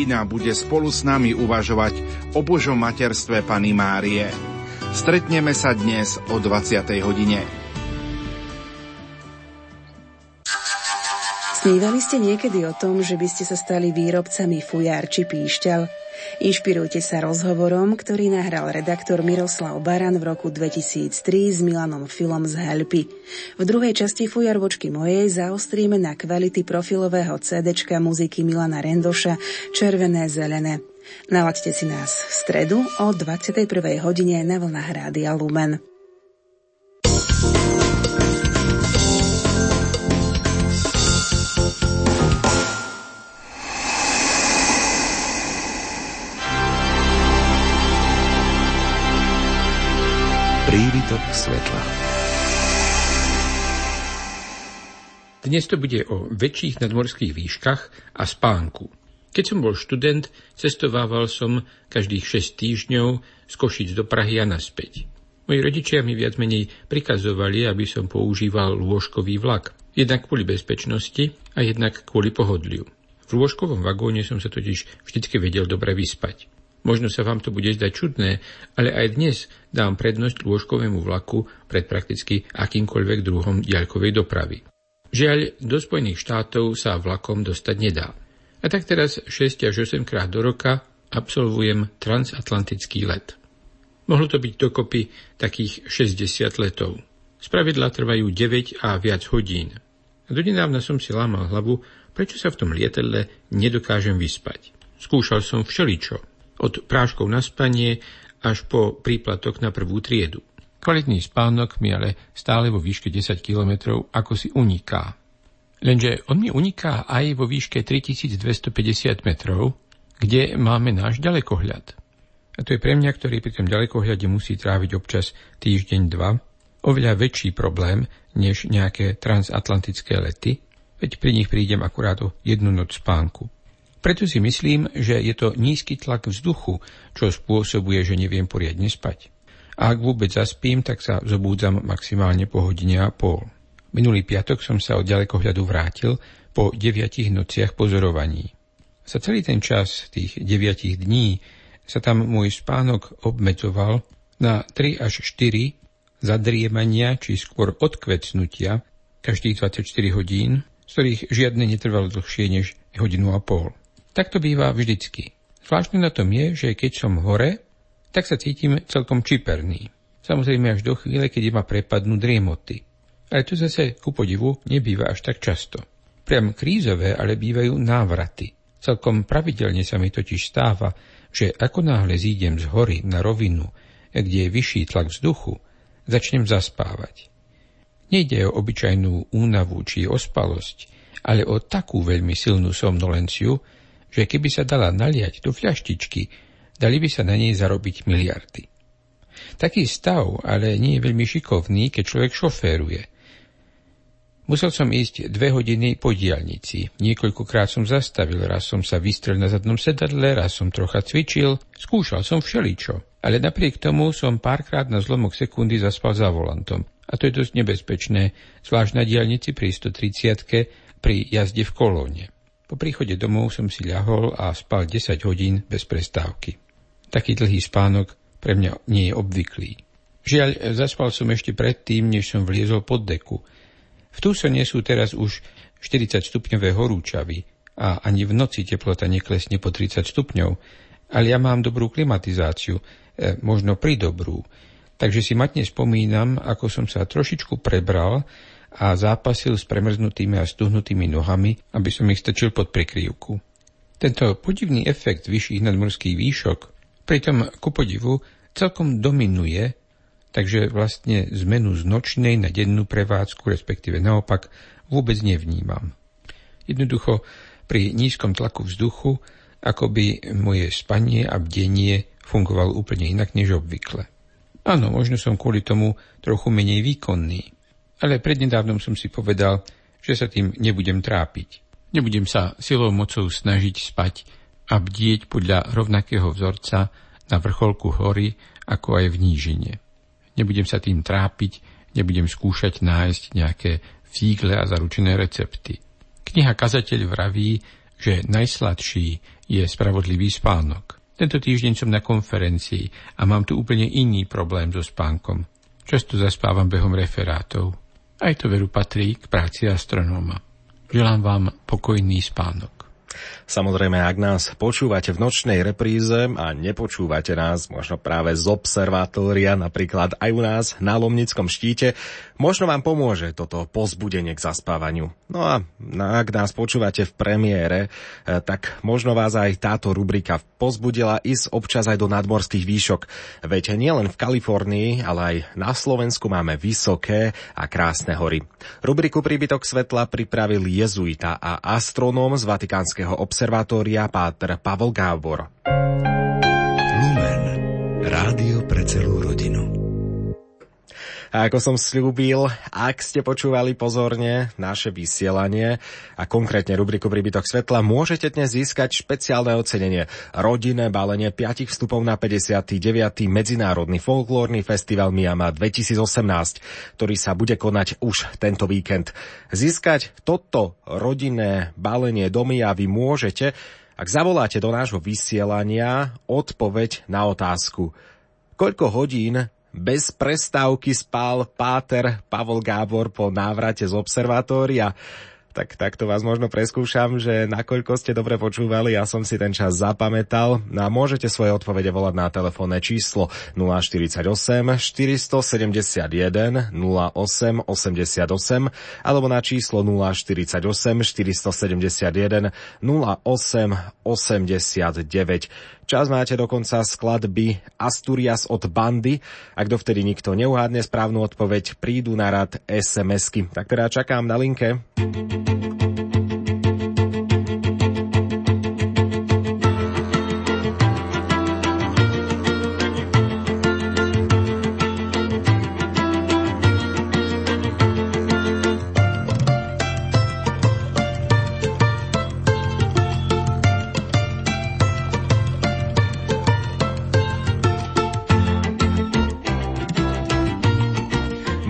Ina bude spolu s nami uvažovať o Božom materstve Pany Márie. Stretneme sa dnes o 20. hodine. Snívali ste niekedy o tom, že by ste sa stali výrobcami fujar či píšťal? Inšpirujte sa rozhovorom, ktorý nahral redaktor Miroslav Baran v roku 2003 s Milanom Filom z Helpy. V druhej časti Fujarvočky mojej zaostríme na kvality profilového CDčka muziky Milana Rendoša Červené zelené. Nalaďte si nás v stredu o 21. hodine na vlnách Rádia Lumen. Prívitok svetla. Dnes to bude o väčších nadmorských výškach a spánku. Keď som bol študent, cestovával som každých 6 týždňov z Košic do Prahy a naspäť. Moji rodičia mi viac menej prikazovali, aby som používal lôžkový vlak. Jednak kvôli bezpečnosti a jednak kvôli pohodliu. V lôžkovom vagóne som sa totiž vždycky vedel dobre vyspať. Možno sa vám to bude zdať čudné, ale aj dnes dám prednosť lôžkovému vlaku pred prakticky akýmkoľvek druhom diaľkovej dopravy. Žiaľ, do Spojených štátov sa vlakom dostať nedá. A tak teraz 6 až 8 krát do roka absolvujem transatlantický let. Mohlo to byť dokopy takých 60 letov. Spravidla trvajú 9 a viac hodín. A donedávna som si lámal hlavu, prečo sa v tom lietadle nedokážem vyspať. Skúšal som všeličo od práškov na spanie až po príplatok na prvú triedu. Kvalitný spánok mi ale stále vo výške 10 kilometrov ako si uniká. Lenže on mi uniká aj vo výške 3250 metrov, kde máme náš ďalekohľad. A to je pre mňa, ktorý pri tom ďalekohľade musí tráviť občas týždeň, dva, oveľa väčší problém než nejaké transatlantické lety, veď pri nich prídem akurát o jednu noc spánku. Preto si myslím, že je to nízky tlak vzduchu, čo spôsobuje, že neviem poriadne spať. A ak vôbec zaspím, tak sa zobúdzam maximálne po hodine a pol. Minulý piatok som sa od ďalekohľadu vrátil po deviatich nociach pozorovaní. Za celý ten čas, tých deviatich dní, sa tam môj spánok obmedzoval na 3 až 4 zadriemania či skôr odkvecnutia každých 24 hodín, z ktorých žiadne netrvalo dlhšie než hodinu a pol. Tak to býva vždycky. Zvláštne na tom je, že keď som hore, tak sa cítim celkom čiperný. Samozrejme až do chvíle, keď ma prepadnú driemoty. Ale to zase, ku podivu, nebýva až tak často. Priam krízové ale bývajú návraty. Celkom pravidelne sa mi totiž stáva, že ako náhle zídem z hory na rovinu, kde je vyšší tlak vzduchu, začnem zaspávať. Nejde o obyčajnú únavu či ospalosť, ale o takú veľmi silnú somnolenciu, že keby sa dala naliať do fľaštičky, dali by sa na nej zarobiť miliardy. Taký stav ale nie je veľmi šikovný, keď človek šoféruje. Musel som ísť dve hodiny po diálnici. Niekoľkokrát som zastavil, raz som sa vystrel na zadnom sedadle, raz som trocha cvičil, skúšal som všeličo. Ale napriek tomu som párkrát na zlomok sekundy zaspal za volantom. A to je dosť nebezpečné, zvlášť na diálnici pri 130 pri jazde v kolóne. Po príchode domov som si ľahol a spal 10 hodín bez prestávky. Taký dlhý spánok pre mňa nie je obvyklý. Žiaľ, zaspal som ešte predtým, než som vliezol pod deku. V Tucsone sú teraz už 40 stupňové horúčavy a ani v noci teplota neklesne po 30 stupňov, ale ja mám dobrú klimatizáciu, e, možno pridobrú. Takže si matne spomínam, ako som sa trošičku prebral a zápasil s premrznutými a stuhnutými nohami, aby som ich strčil pod prekryvku. Tento podivný efekt vyšších nadmorských výšok pritom ku podivu celkom dominuje, takže vlastne zmenu z nočnej na dennú prevádzku, respektíve naopak, vôbec nevnímam. Jednoducho pri nízkom tlaku vzduchu akoby moje spanie a bdenie fungovalo úplne inak než obvykle. Áno, možno som kvôli tomu trochu menej výkonný, ale prednedávnom som si povedal, že sa tým nebudem trápiť. Nebudem sa silou mocou snažiť spať a bdieť podľa rovnakého vzorca na vrcholku hory, ako aj v nížine. Nebudem sa tým trápiť, nebudem skúšať nájsť nejaké fígle a zaručené recepty. Kniha Kazateľ vraví, že najsladší je spravodlivý spánok. Tento týždeň som na konferencii a mám tu úplne iný problém so spánkom. Často zaspávam behom referátov. Aj to veru patrí k práci astronóma. Želám vám pokojný spánok. Samozrejme, ak nás počúvate v nočnej repríze a nepočúvate nás možno práve z observatória, napríklad aj u nás na Lomnickom štíte, možno vám pomôže toto pozbudenie k zaspávaniu. No a ak nás počúvate v premiére, eh, tak možno vás aj táto rubrika pozbudila ísť občas aj do nadmorských výšok. Veď nielen v Kalifornii, ale aj na Slovensku máme vysoké a krásne hory. Rubriku Príbytok svetla pripravil jezuita a astronóm z Vatikánskeho observatória Páter Pavel Gábor. Lumen. Rádio pre celú rodinu. A ako som slúbil, ak ste počúvali pozorne naše vysielanie a konkrétne rubriku Príbytok svetla, môžete dnes získať špeciálne ocenenie rodinné balenie 5 vstupov na 59. Medzinárodný folklórny festival Miama 2018, ktorý sa bude konať už tento víkend. Získať toto rodinné balenie do Mijavy môžete, ak zavoláte do nášho vysielania odpoveď na otázku. Koľko hodín bez prestávky spal páter Pavol Gábor po návrate z observatória. Tak takto vás možno preskúšam, že nakoľko ste dobre počúvali, ja som si ten čas zapamätal. No a môžete svoje odpovede volať na telefónne číslo 048 471 08 88 alebo na číslo 048 471 08 89. Čas máte dokonca skladby Asturias od bandy. Ak dovtedy nikto neuhádne správnu odpoveď, prídu na rad SMS-ky. Tak teda čakám na linke.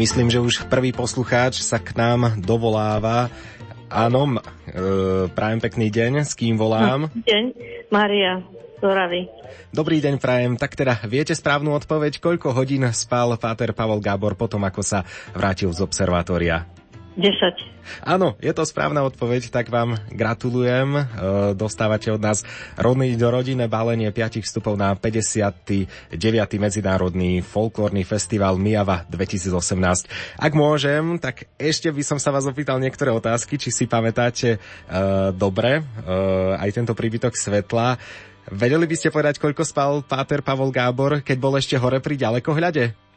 Myslím, že už prvý poslucháč sa k nám dovoláva. Áno, e, prajem pekný deň. S kým volám? Deň, Maria Zoravy. Dobrý deň, prajem. Tak teda, viete správnu odpoveď, koľko hodín spal Páter Pavol Gábor potom, ako sa vrátil z observatória? 10. Áno, je to správna odpoveď, tak vám gratulujem. E, dostávate od nás rodný do rodinné balenie 5 vstupov na 59. Medzinárodný folklórny festival Miava 2018. Ak môžem, tak ešte by som sa vás opýtal niektoré otázky, či si pamätáte uh, dobre uh, aj tento príbytok svetla. Vedeli by ste povedať, koľko spal Páter Pavol Gábor, keď bol ešte hore pri ďalekohľade?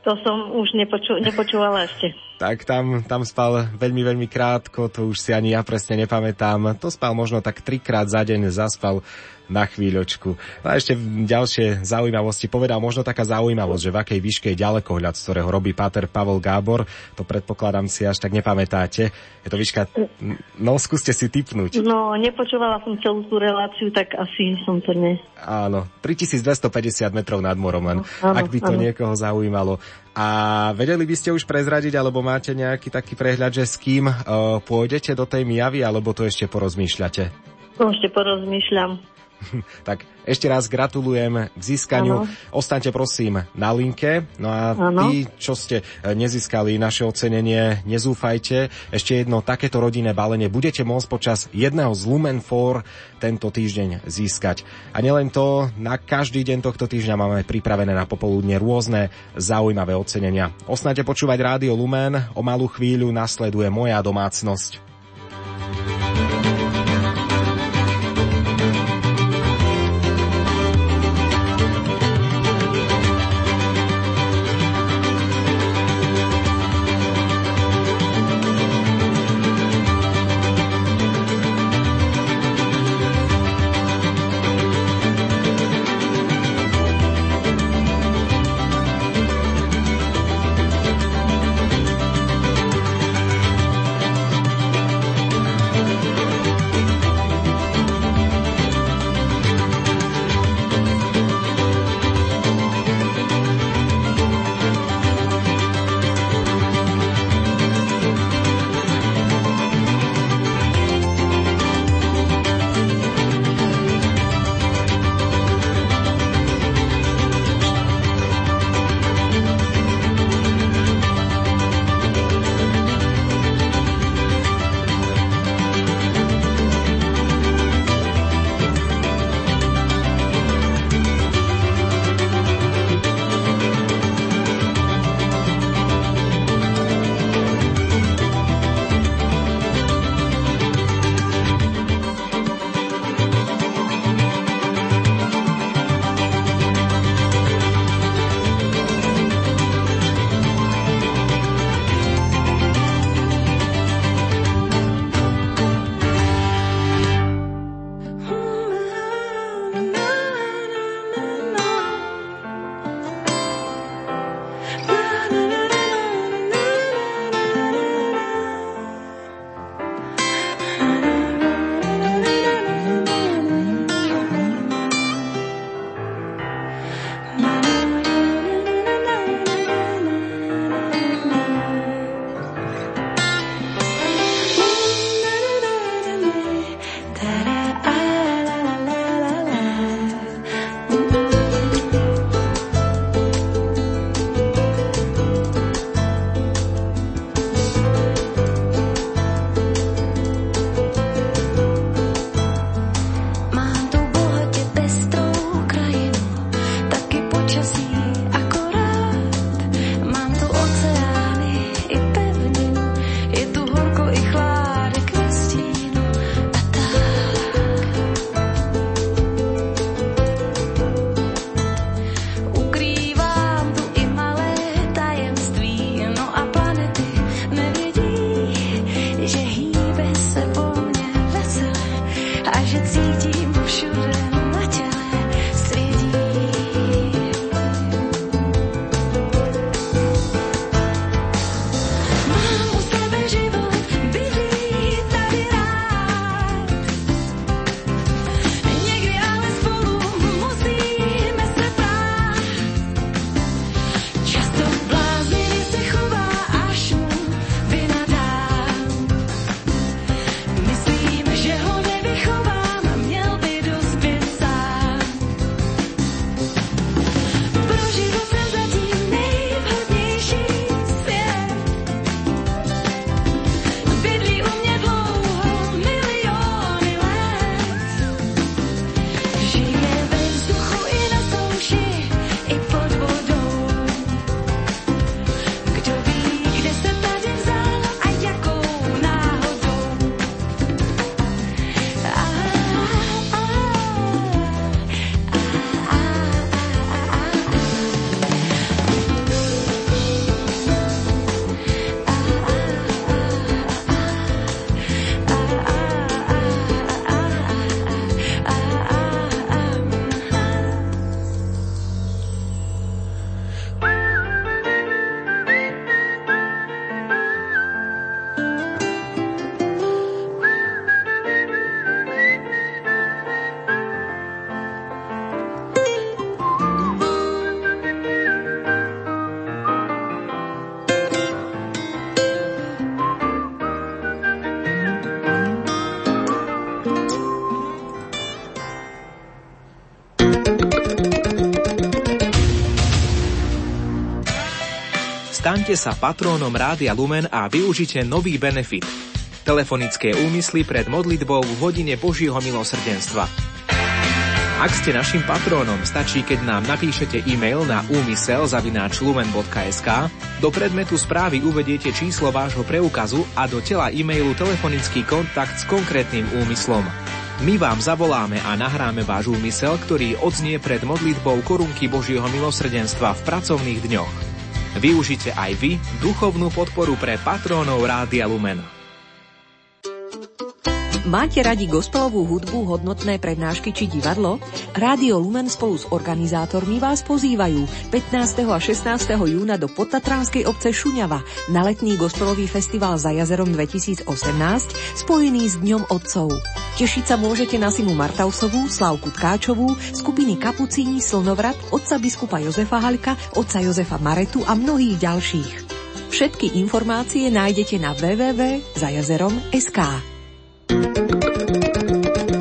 To som už nepoču- nepočúvala ešte. Tak tam, tam spal veľmi, veľmi krátko, to už si ani ja presne nepamätám. To spal možno tak trikrát za deň, zaspal na chvíľočku. No a ešte ďalšie zaujímavosti. Povedal možno taká zaujímavosť, že v akej výške je ďalekohľad, z ktorého robí Páter Pavol Gábor. To predpokladám si až tak nepamätáte. Je to výška... No, skúste si typnúť. No, nepočúvala som celú tú reláciu, tak asi som to ne... Áno, 3250 metrov nad morom, len áno, ak by to áno. niekoho zaujímalo. A vedeli by ste už prezradiť, alebo máte nejaký taký prehľad, že s kým uh, pôjdete do tej Mijavy, alebo to ešte porozmýšľate? To ešte porozmýšľam. tak ešte raz gratulujem k získaniu. Ano. Ostaňte prosím na linke. No a ano. tí, čo ste eh, nezískali naše ocenenie, nezúfajte. Ešte jedno takéto rodinné balenie budete môcť počas jedného z Lumen 4 tento týždeň získať. A nielen to, na každý deň tohto týždňa máme pripravené na popoludne rôzne zaujímavé ocenenia. Osnate počúvať Rádio Lumen, o malú chvíľu nasleduje moja domácnosť. Staňte sa patrónom Rádia Lumen a využite nový benefit. Telefonické úmysly pred modlitbou v hodine Božieho milosrdenstva. Ak ste našim patrónom, stačí, keď nám napíšete e-mail na úmysel.lumen.sk, do predmetu správy uvediete číslo vášho preukazu a do tela e-mailu telefonický kontakt s konkrétnym úmyslom. My vám zavoláme a nahráme váš úmysel, ktorý odznie pred modlitbou korunky Božieho milosrdenstva v pracovných dňoch. Využite aj vy duchovnú podporu pre patrónov Rádia Lumen. Máte radi gospelovú hudbu, hodnotné prednášky či divadlo? Rádio Lumen spolu s organizátormi vás pozývajú 15. a 16. júna do podtatranskej obce Šuňava na letný gospelový festival za jazerom 2018 spojený s Dňom Otcov. Tešiť sa môžete na Simu Martausovú, Slavku Tkáčovú, skupiny Kapucíni, Slnovrat, otca biskupa Jozefa Halka, otca Jozefa Maretu a mnohých ďalších. Všetky informácie nájdete na www.zajazerom.sk. Thank you.